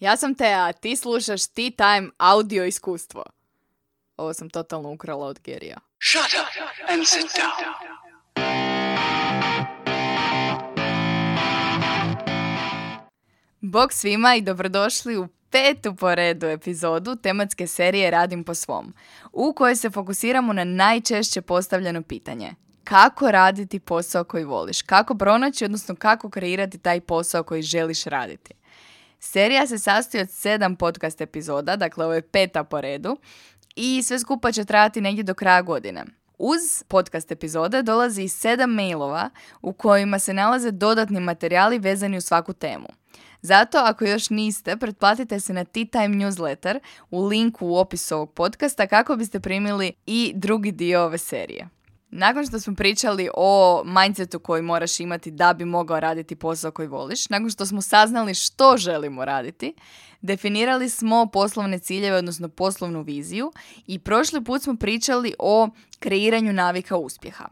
Ja sam Tea, a ti slušaš Tea Time audio iskustvo. Ovo sam totalno ukrala od Gerija. Shut up and sit down. Bog svima i dobrodošli u petu po redu epizodu tematske serije Radim po svom, u kojoj se fokusiramo na najčešće postavljeno pitanje. Kako raditi posao koji voliš? Kako pronaći, odnosno kako kreirati taj posao koji želiš raditi? Serija se sastoji od sedam podcast epizoda, dakle ovo je peta po redu, i sve skupa će trajati negdje do kraja godine. Uz podcast epizode dolazi i sedam mailova u kojima se nalaze dodatni materijali vezani u svaku temu. Zato, ako još niste, pretplatite se na Tea Time newsletter u linku u opisu ovog podcasta kako biste primili i drugi dio ove serije. Nakon što smo pričali o mindsetu koji moraš imati da bi mogao raditi posao koji voliš, nakon što smo saznali što želimo raditi, definirali smo poslovne ciljeve, odnosno poslovnu viziju i prošli put smo pričali o kreiranju navika uspjeha.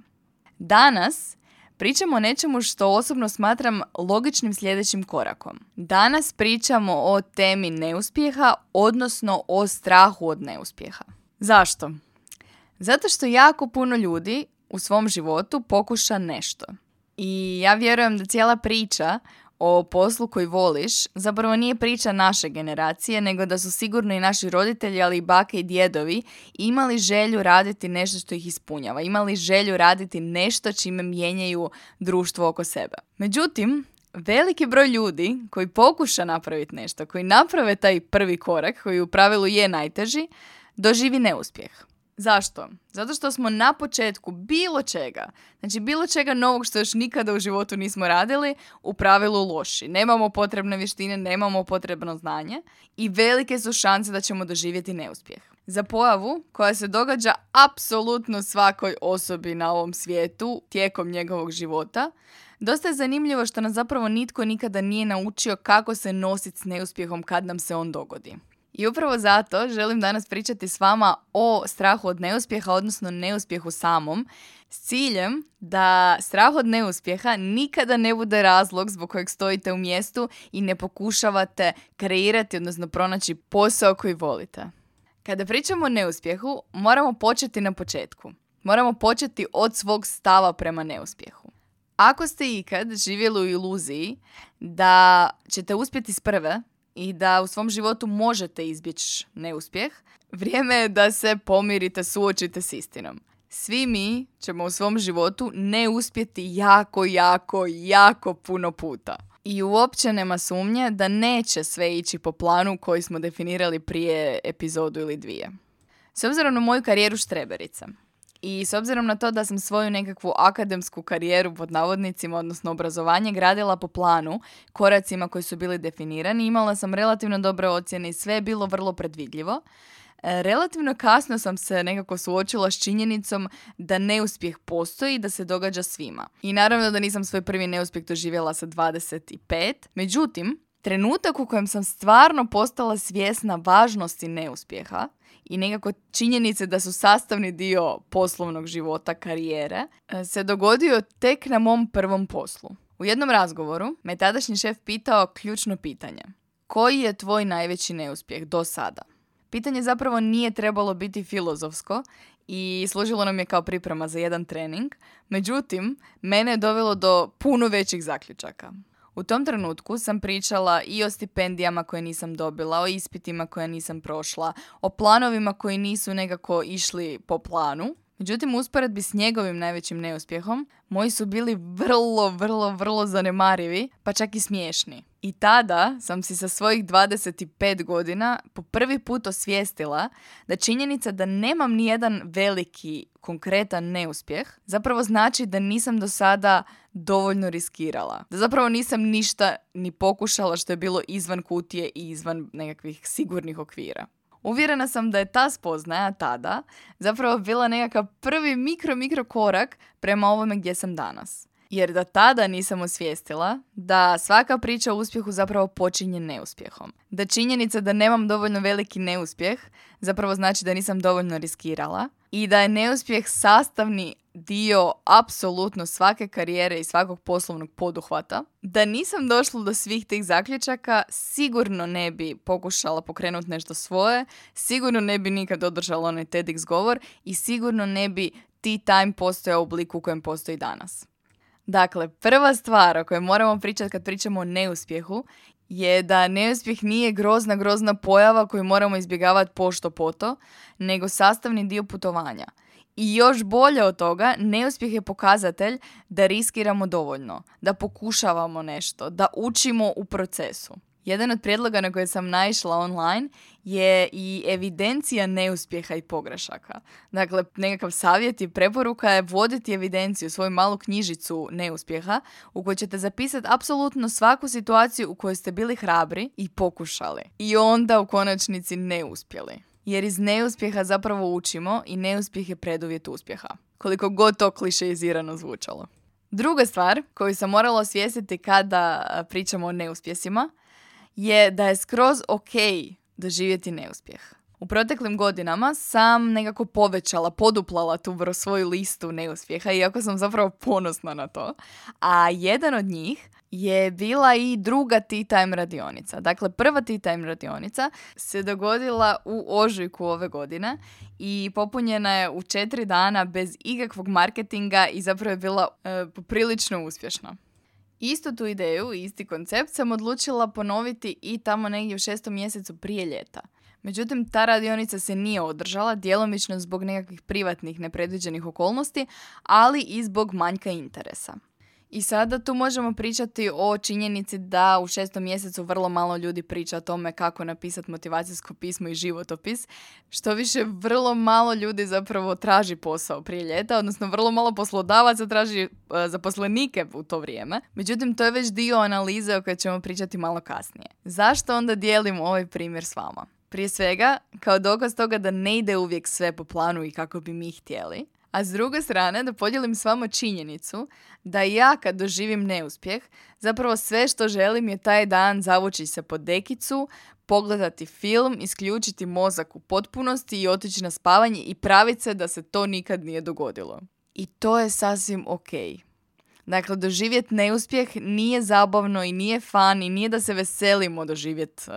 Danas pričamo o nečemu što osobno smatram logičnim sljedećim korakom. Danas pričamo o temi neuspjeha, odnosno o strahu od neuspjeha. Zašto? Zato što jako puno ljudi u svom životu pokuša nešto. I ja vjerujem da cijela priča o poslu koji voliš zapravo nije priča naše generacije, nego da su sigurno i naši roditelji, ali i bake i djedovi imali želju raditi nešto što ih ispunjava, imali želju raditi nešto čime mijenjaju društvo oko sebe. Međutim, veliki broj ljudi koji pokuša napraviti nešto, koji naprave taj prvi korak, koji u pravilu je najteži, doživi neuspjeh. Zašto? Zato što smo na početku bilo čega, znači bilo čega novog što još nikada u životu nismo radili, u pravilu loši. Nemamo potrebne vještine, nemamo potrebno znanje i velike su šanse da ćemo doživjeti neuspjeh. Za pojavu koja se događa apsolutno svakoj osobi na ovom svijetu tijekom njegovog života, dosta je zanimljivo što nas zapravo nitko nikada nije naučio kako se nositi s neuspjehom kad nam se on dogodi. I upravo zato želim danas pričati s vama o strahu od neuspjeha, odnosno neuspjehu samom, s ciljem da strah od neuspjeha nikada ne bude razlog zbog kojeg stojite u mjestu i ne pokušavate kreirati, odnosno pronaći posao koji volite. Kada pričamo o neuspjehu, moramo početi na početku. Moramo početi od svog stava prema neuspjehu. Ako ste ikad živjeli u iluziji da ćete uspjeti s prve, i da u svom životu možete izbjeći neuspjeh, vrijeme je da se pomirite, suočite s istinom. Svi mi ćemo u svom životu ne uspjeti jako, jako, jako puno puta. I uopće nema sumnje da neće sve ići po planu koji smo definirali prije epizodu ili dvije. S obzirom na moju karijeru štreberica, i s obzirom na to da sam svoju nekakvu akademsku karijeru pod navodnicima, odnosno obrazovanje, gradila po planu, koracima koji su bili definirani, imala sam relativno dobre ocjene i sve je bilo vrlo predvidljivo. E, relativno kasno sam se nekako suočila s činjenicom da neuspjeh postoji i da se događa svima. I naravno da nisam svoj prvi neuspjeh doživjela sa 25. Međutim, trenutak u kojem sam stvarno postala svjesna važnosti neuspjeha i nekako činjenice da su sastavni dio poslovnog života, karijere, e, se dogodio tek na mom prvom poslu. U jednom razgovoru me tadašnji šef pitao ključno pitanje. Koji je tvoj najveći neuspjeh do sada? Pitanje zapravo nije trebalo biti filozofsko i služilo nam je kao priprema za jedan trening, međutim, mene je dovelo do puno većih zaključaka. U tom trenutku sam pričala i o stipendijama koje nisam dobila, o ispitima koje nisam prošla, o planovima koji nisu nekako išli po planu. Međutim, usporedbi s njegovim najvećim neuspjehom, moji su bili vrlo, vrlo, vrlo zanemarivi, pa čak i smiješni. I tada sam si sa svojih 25 godina po prvi put osvijestila da činjenica da nemam ni jedan veliki konkretan neuspjeh zapravo znači da nisam do sada dovoljno riskirala. Da zapravo nisam ništa ni pokušala što je bilo izvan kutije i izvan nekakvih sigurnih okvira. Uvjerena sam da je ta spoznaja tada zapravo bila nekakav prvi mikro, mikro korak prema ovome gdje sam danas. Jer da tada nisam osvijestila da svaka priča o uspjehu zapravo počinje neuspjehom. Da činjenica da nemam dovoljno veliki neuspjeh zapravo znači da nisam dovoljno riskirala i da je neuspjeh sastavni dio apsolutno svake karijere i svakog poslovnog poduhvata. Da nisam došla do svih tih zaključaka, sigurno ne bi pokušala pokrenuti nešto svoje, sigurno ne bi nikad održala onaj TEDx govor i sigurno ne bi tea time postojao u obliku u kojem postoji danas. Dakle, prva stvar o kojoj moramo pričati kad pričamo o neuspjehu je da neuspjeh nije grozna, grozna pojava koju moramo izbjegavati pošto poto, nego sastavni dio putovanja. I još bolje od toga, neuspjeh je pokazatelj da riskiramo dovoljno, da pokušavamo nešto, da učimo u procesu. Jedan od prijedloga na koje sam naišla online je i evidencija neuspjeha i pogrešaka. Dakle, nekakav savjet i preporuka je voditi evidenciju, svoju malu knjižicu neuspjeha u kojoj ćete zapisati apsolutno svaku situaciju u kojoj ste bili hrabri i pokušali. I onda u konačnici neuspjeli. Jer iz neuspjeha zapravo učimo i neuspjeh je preduvjet uspjeha. Koliko god to klišeizirano zvučalo. Druga stvar koju sam morala osvijestiti kada pričamo o neuspjesima je da je skroz ok doživjeti neuspjeh. U proteklim godinama sam nekako povećala, poduplala tu svoju listu neuspjeha, iako sam zapravo ponosna na to. A jedan od njih je bila i druga Tea Time radionica. Dakle, prva Tea Time radionica se dogodila u ožujku ove godine i popunjena je u četiri dana bez ikakvog marketinga i zapravo je bila e, poprilično uspješna. Istu tu ideju, isti koncept sam odlučila ponoviti i tamo negdje u šestom mjesecu prije ljeta. Međutim, ta radionica se nije održala, djelomično zbog nekakvih privatnih nepredviđenih okolnosti, ali i zbog manjka interesa. I sada tu možemo pričati o činjenici da u šestom mjesecu vrlo malo ljudi priča o tome kako napisati motivacijsko pismo i životopis. Što više, vrlo malo ljudi zapravo traži posao prije ljeta, odnosno vrlo malo poslodavaca traži e, zaposlenike u to vrijeme. Međutim, to je već dio analize o kojoj ćemo pričati malo kasnije. Zašto onda dijelim ovaj primjer s vama? Prije svega, kao dokaz toga da ne ide uvijek sve po planu i kako bi mi htjeli, a s druge strane da podijelim s vama činjenicu da ja kad doživim neuspjeh, zapravo sve što želim je taj dan zavući se pod dekicu, pogledati film, isključiti mozak u potpunosti i otići na spavanje i praviti se da se to nikad nije dogodilo. I to je sasvim ok. Dakle, doživjeti neuspjeh nije zabavno i nije fan i nije da se veselimo doživjeti uh,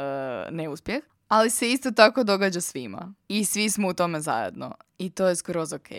neuspjeh, ali se isto tako događa svima. I svi smo u tome zajedno. I to je skroz ok.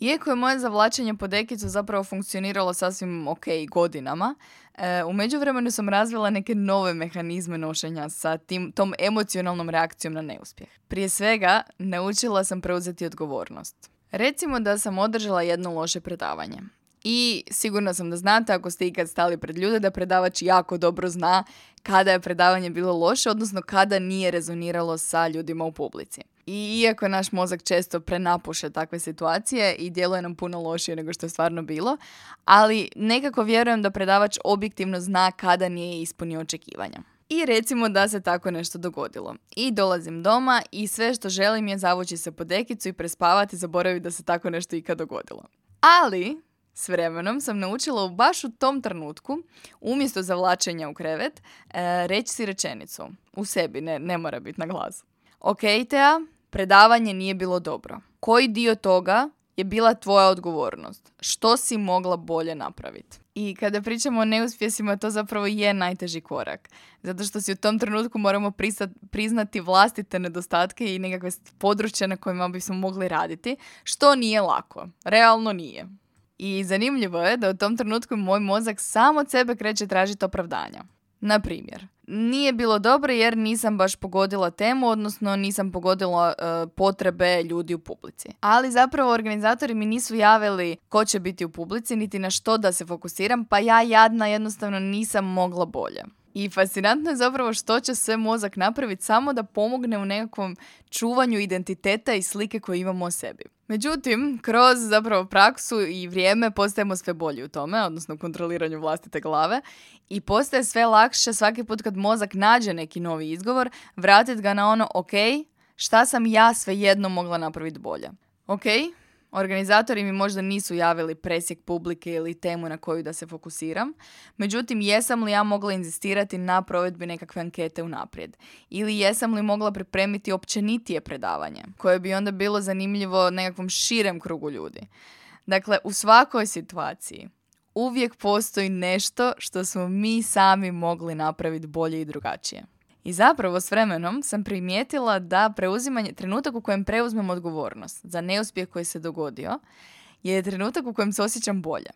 Iako je moje zavlačenje po dekicu zapravo funkcioniralo sasvim ok godinama, e, u međuvremenu sam razvila neke nove mehanizme nošenja sa tim, tom emocionalnom reakcijom na neuspjeh. Prije svega, naučila sam preuzeti odgovornost. Recimo da sam održala jedno loše predavanje. I sigurna sam da znate, ako ste ikad stali pred ljude, da predavač jako dobro zna kada je predavanje bilo loše, odnosno kada nije rezoniralo sa ljudima u publici. I iako naš mozak često prenapuše takve situacije i djeluje nam puno lošije nego što je stvarno bilo, ali nekako vjerujem da predavač objektivno zna kada nije ispunio očekivanja. I recimo da se tako nešto dogodilo. I dolazim doma i sve što želim je zavući se po dekicu i prespavati i zaboraviti da se tako nešto ikad dogodilo. Ali, s vremenom sam naučila baš u tom trenutku, umjesto zavlačenja u krevet, e, reći si rečenicu. U sebi, ne, ne mora biti na glas. Ok, Tea, predavanje nije bilo dobro. Koji dio toga je bila tvoja odgovornost? Što si mogla bolje napraviti? I kada pričamo o neuspjesima, to zapravo je najteži korak. Zato što si u tom trenutku moramo priznati vlastite nedostatke i nekakve područje na kojima bismo mogli raditi, što nije lako. Realno nije. I zanimljivo je da u tom trenutku moj mozak samo od sebe kreće tražiti opravdanja. Na primjer, nije bilo dobro jer nisam baš pogodila temu, odnosno nisam pogodila e, potrebe ljudi u publici. Ali zapravo organizatori mi nisu javili ko će biti u publici, niti na što da se fokusiram, pa ja jadna jednostavno nisam mogla bolje. I fascinantno je zapravo što će sve mozak napraviti samo da pomogne u nekakvom čuvanju identiteta i slike koje imamo o sebi. Međutim, kroz zapravo praksu i vrijeme postajemo sve bolji u tome, odnosno kontroliranju vlastite glave i postaje sve lakše svaki put kad mozak nađe neki novi izgovor, vratiti ga na ono ok, šta sam ja svejedno mogla napraviti bolje. Ok, Organizatori mi možda nisu javili presjek publike ili temu na koju da se fokusiram, međutim jesam li ja mogla inzistirati na provedbi nekakve ankete unaprijed? Ili jesam li mogla pripremiti općenitije predavanje, koje bi onda bilo zanimljivo nekakvom širem krugu ljudi? Dakle, u svakoj situaciji uvijek postoji nešto što smo mi sami mogli napraviti bolje i drugačije. I zapravo s vremenom sam primijetila da preuzimanje, trenutak u kojem preuzmem odgovornost za neuspjeh koji se dogodio je trenutak u kojem se osjećam bolje.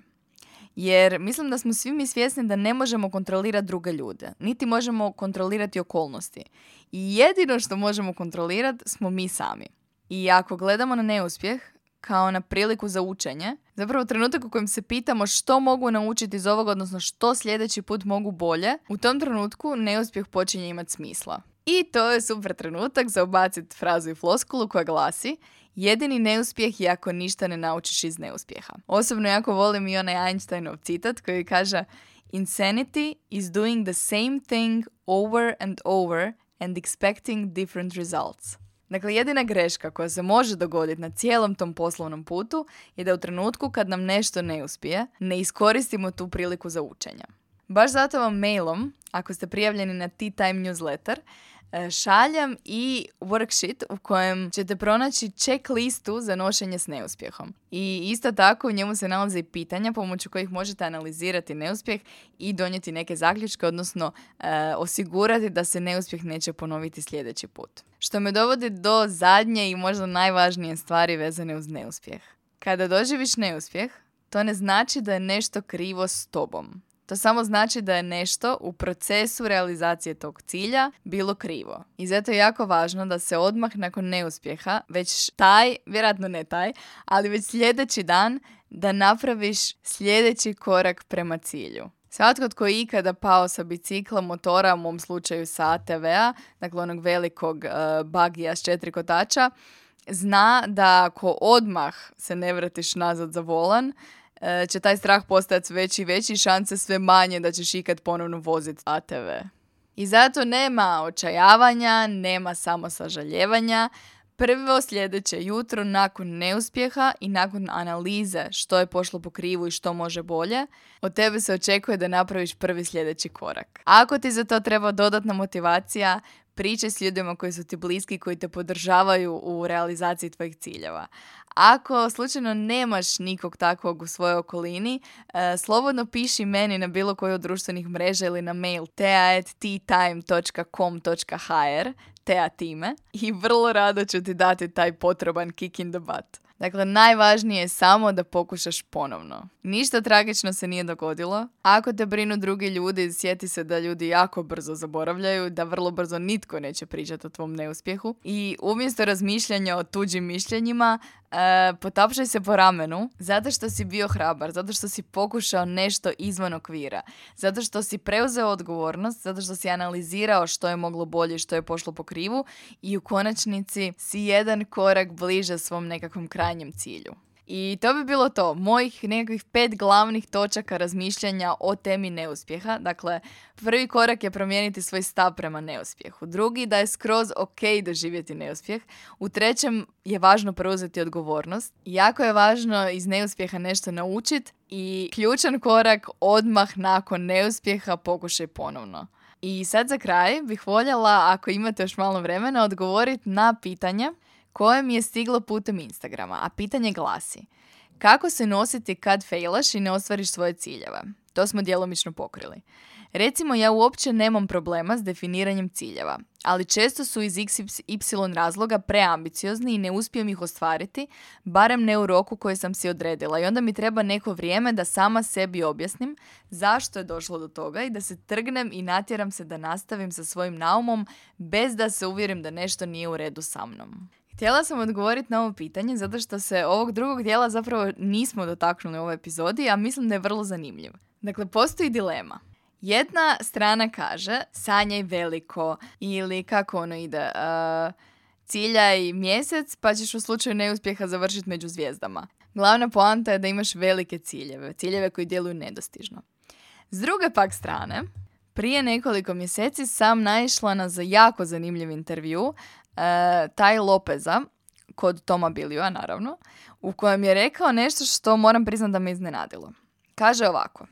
Jer mislim da smo svi mi svjesni da ne možemo kontrolirati druge ljude, niti možemo kontrolirati okolnosti. I jedino što možemo kontrolirati smo mi sami. I ako gledamo na neuspjeh kao na priliku za učenje, zapravo trenutak u kojem se pitamo što mogu naučiti iz ovoga, odnosno što sljedeći put mogu bolje, u tom trenutku neuspjeh počinje imati smisla. I to je super trenutak za ubaciti frazu i floskulu koja glasi Jedini neuspjeh je ako ništa ne naučiš iz neuspjeha. Osobno jako volim i onaj Einsteinov citat koji kaže Insanity is doing the same thing over and over and expecting different results. Dakle, jedina greška koja se može dogoditi na cijelom tom poslovnom putu je da u trenutku kad nam nešto ne uspije, ne iskoristimo tu priliku za učenje. Baš zato vam mailom, ako ste prijavljeni na Tea Time newsletter, šaljem i worksheet u kojem ćete pronaći checklistu za nošenje s neuspjehom. I isto tako u njemu se nalaze i pitanja pomoću kojih možete analizirati neuspjeh i donijeti neke zaključke, odnosno e, osigurati da se neuspjeh neće ponoviti sljedeći put. Što me dovodi do zadnje i možda najvažnije stvari vezane uz neuspjeh. Kada doživiš neuspjeh, to ne znači da je nešto krivo s tobom. To samo znači da je nešto u procesu realizacije tog cilja bilo krivo. I zato je jako važno da se odmah nakon neuspjeha, već taj, vjerojatno ne taj, ali već sljedeći dan da napraviš sljedeći korak prema cilju. Svatko tko je ikada pao sa bicikla, motora, u mom slučaju sa ATV-a, dakle onog velikog uh, bagija s četiri kotača, zna da ako odmah se ne vratiš nazad za volan, će taj strah postajati veći i veći, šanse sve manje da ćeš ikad ponovno voziti ATV. I zato nema očajavanja, nema samo sažaljevanja. Prvo sljedeće jutro nakon neuspjeha i nakon analize što je pošlo po krivu i što može bolje, od tebe se očekuje da napraviš prvi sljedeći korak. Ako ti za to treba dodatna motivacija, pričaj s ljudima koji su ti bliski, koji te podržavaju u realizaciji tvojih ciljeva. Ako slučajno nemaš nikog takvog u svojoj okolini, e, slobodno piši meni na bilo koju od društvenih mreža ili na mail tea.teatime.com.hr tea time i vrlo rado ću ti dati taj potreban kick in the butt. Dakle, najvažnije je samo da pokušaš ponovno. Ništa tragično se nije dogodilo. Ako te brinu drugi ljudi, sjeti se da ljudi jako brzo zaboravljaju, da vrlo brzo nitko neće pričati o tvom neuspjehu. I umjesto razmišljanja o tuđim mišljenjima, e, potapšaj se po ramenu zato što si bio hrabar, zato što si pokušao nešto izvan okvira, zato što si preuzeo odgovornost, zato što si analizirao što je moglo bolje, što je pošlo po krivu i u konačnici si jedan korak bliže svom nekakvom krajnjem cilju. I to bi bilo to, mojih nekakvih pet glavnih točaka razmišljanja o temi neuspjeha. Dakle, prvi korak je promijeniti svoj stav prema neuspjehu. Drugi, da je skroz ok doživjeti neuspjeh. U trećem je važno preuzeti odgovornost. Jako je važno iz neuspjeha nešto naučiti i ključan korak odmah nakon neuspjeha pokušaj ponovno. I sad za kraj bih voljela, ako imate još malo vremena, odgovoriti na pitanje koje mi je stiglo putem Instagrama, a pitanje glasi kako se nositi kad failaš i ne ostvariš svoje ciljeve? To smo djelomično pokrili. Recimo, ja uopće nemam problema s definiranjem ciljeva, ali često su iz XY razloga preambiciozni i ne uspijem ih ostvariti, barem ne u roku koji sam si odredila i onda mi treba neko vrijeme da sama sebi objasnim zašto je došlo do toga i da se trgnem i natjeram se da nastavim sa svojim naumom bez da se uvjerim da nešto nije u redu sa mnom. Htjela sam odgovoriti na ovo pitanje zato što se ovog drugog dijela zapravo nismo dotaknuli u ovoj epizodi, a mislim da je vrlo zanimljiv. Dakle, postoji dilema. Jedna strana kaže sanjaj veliko ili kako ono ide, uh, ciljaj mjesec pa ćeš u slučaju neuspjeha završiti među zvijezdama. Glavna poanta je da imaš velike ciljeve, ciljeve koji djeluju nedostižno. S druge pak strane, prije nekoliko mjeseci sam naišla na za jako zanimljiv intervju uh, Taj Lopeza kod Toma Bilija, naravno, u kojem je rekao nešto što moram priznati da me iznenadilo. Kaže ovako.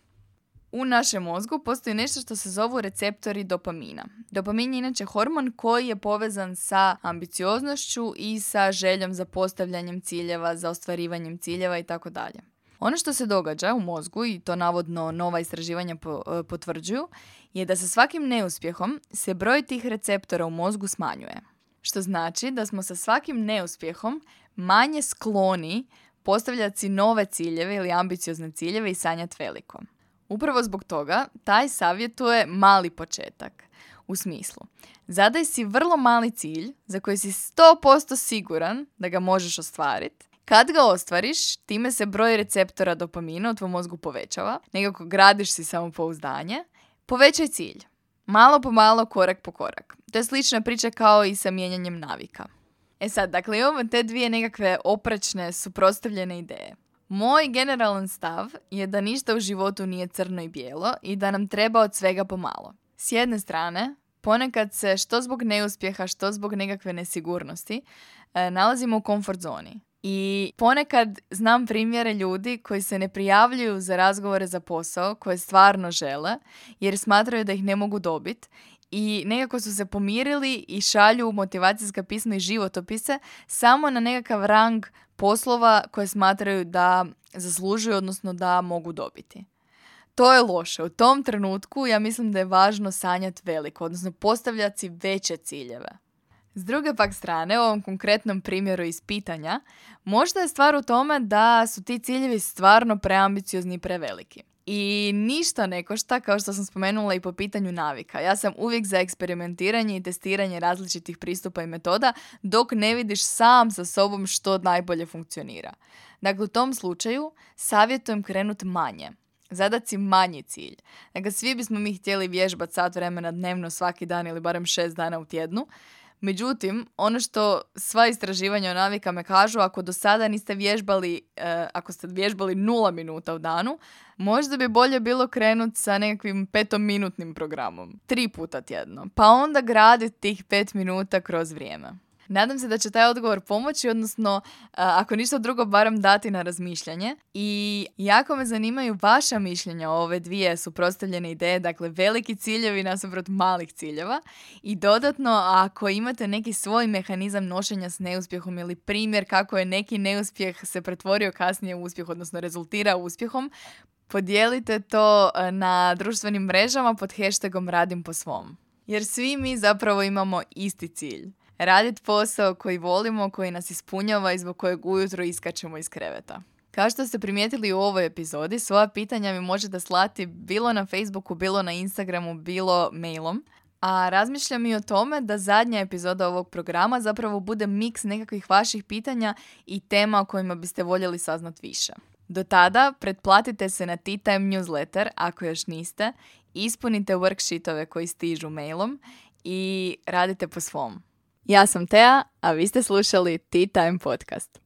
U našem mozgu postoji nešto što se zovu receptori dopamina. Dopamin je inače hormon koji je povezan sa ambicioznošću i sa željom za postavljanjem ciljeva, za ostvarivanjem ciljeva i tako dalje. Ono što se događa u mozgu, i to navodno nova istraživanja e, potvrđuju, je da sa svakim neuspjehom se broj tih receptora u mozgu smanjuje. Što znači da smo sa svakim neuspjehom manje skloni postavljati nove ciljeve ili ambiciozne ciljeve i sanjati veliko. Upravo zbog toga taj savjetuje mali početak. U smislu, zadaj si vrlo mali cilj za koji si 100% siguran da ga možeš ostvariti. Kad ga ostvariš, time se broj receptora dopamina u tvom mozgu povećava, nekako gradiš si samopouzdanje, povećaj cilj. Malo po malo, korak po korak. To je slična priča kao i sa mijenjanjem navika. E sad, dakle, imamo te dvije nekakve oprečne, suprotstavljene ideje. Moj generalan stav je da ništa u životu nije crno i bijelo i da nam treba od svega pomalo. S jedne strane, ponekad se što zbog neuspjeha, što zbog nekakve nesigurnosti e, nalazimo u komfort zoni. I ponekad znam primjere ljudi koji se ne prijavljuju za razgovore za posao koje stvarno žele jer smatraju da ih ne mogu dobiti i nekako su se pomirili i šalju motivacijska pisma i životopise samo na nekakav rang poslova koje smatraju da zaslužuju, odnosno da mogu dobiti. To je loše. U tom trenutku ja mislim da je važno sanjati veliko, odnosno postavljati veće ciljeve. S druge pak strane, u ovom konkretnom primjeru iz pitanja, možda je stvar u tome da su ti ciljevi stvarno preambiciozni i preveliki. I ništa ne košta, kao što sam spomenula i po pitanju navika. Ja sam uvijek za eksperimentiranje i testiranje različitih pristupa i metoda, dok ne vidiš sam sa sobom što najbolje funkcionira. Dakle, u tom slučaju savjetujem krenuti manje. Zadat si manji cilj. Dakle, svi bismo mi htjeli vježbati sat vremena dnevno svaki dan ili barem šest dana u tjednu. Međutim, ono što sva istraživanja o navikama kažu, ako do sada niste vježbali, eh, ako ste vježbali nula minuta u danu, možda bi bolje bilo krenuti sa nekakvim petominutnim programom. Tri puta tjedno. Pa onda graditi tih pet minuta kroz vrijeme. Nadam se da će taj odgovor pomoći, odnosno ako ništa drugo barem dati na razmišljanje. I jako me zanimaju vaša mišljenja o ove dvije suprotstavljene ideje, dakle veliki ciljevi nasuprot malih ciljeva. I dodatno, ako imate neki svoj mehanizam nošenja s neuspjehom ili primjer kako je neki neuspjeh se pretvorio kasnije u uspjeh, odnosno rezultira uspjehom, podijelite to na društvenim mrežama pod hashtagom radim po svom. Jer svi mi zapravo imamo isti cilj raditi posao koji volimo, koji nas ispunjava i zbog kojeg ujutro iskačemo iz kreveta. Kao što ste primijetili u ovoj epizodi, svoja pitanja mi možete slati bilo na Facebooku, bilo na Instagramu, bilo mailom. A razmišljam i o tome da zadnja epizoda ovog programa zapravo bude miks nekakvih vaših pitanja i tema o kojima biste voljeli saznat više. Do tada pretplatite se na Tea Time newsletter ako još niste, ispunite worksheetove koji stižu mailom i radite po svom. Ja sam Tea, a vi ste slušali Tea Time podcast.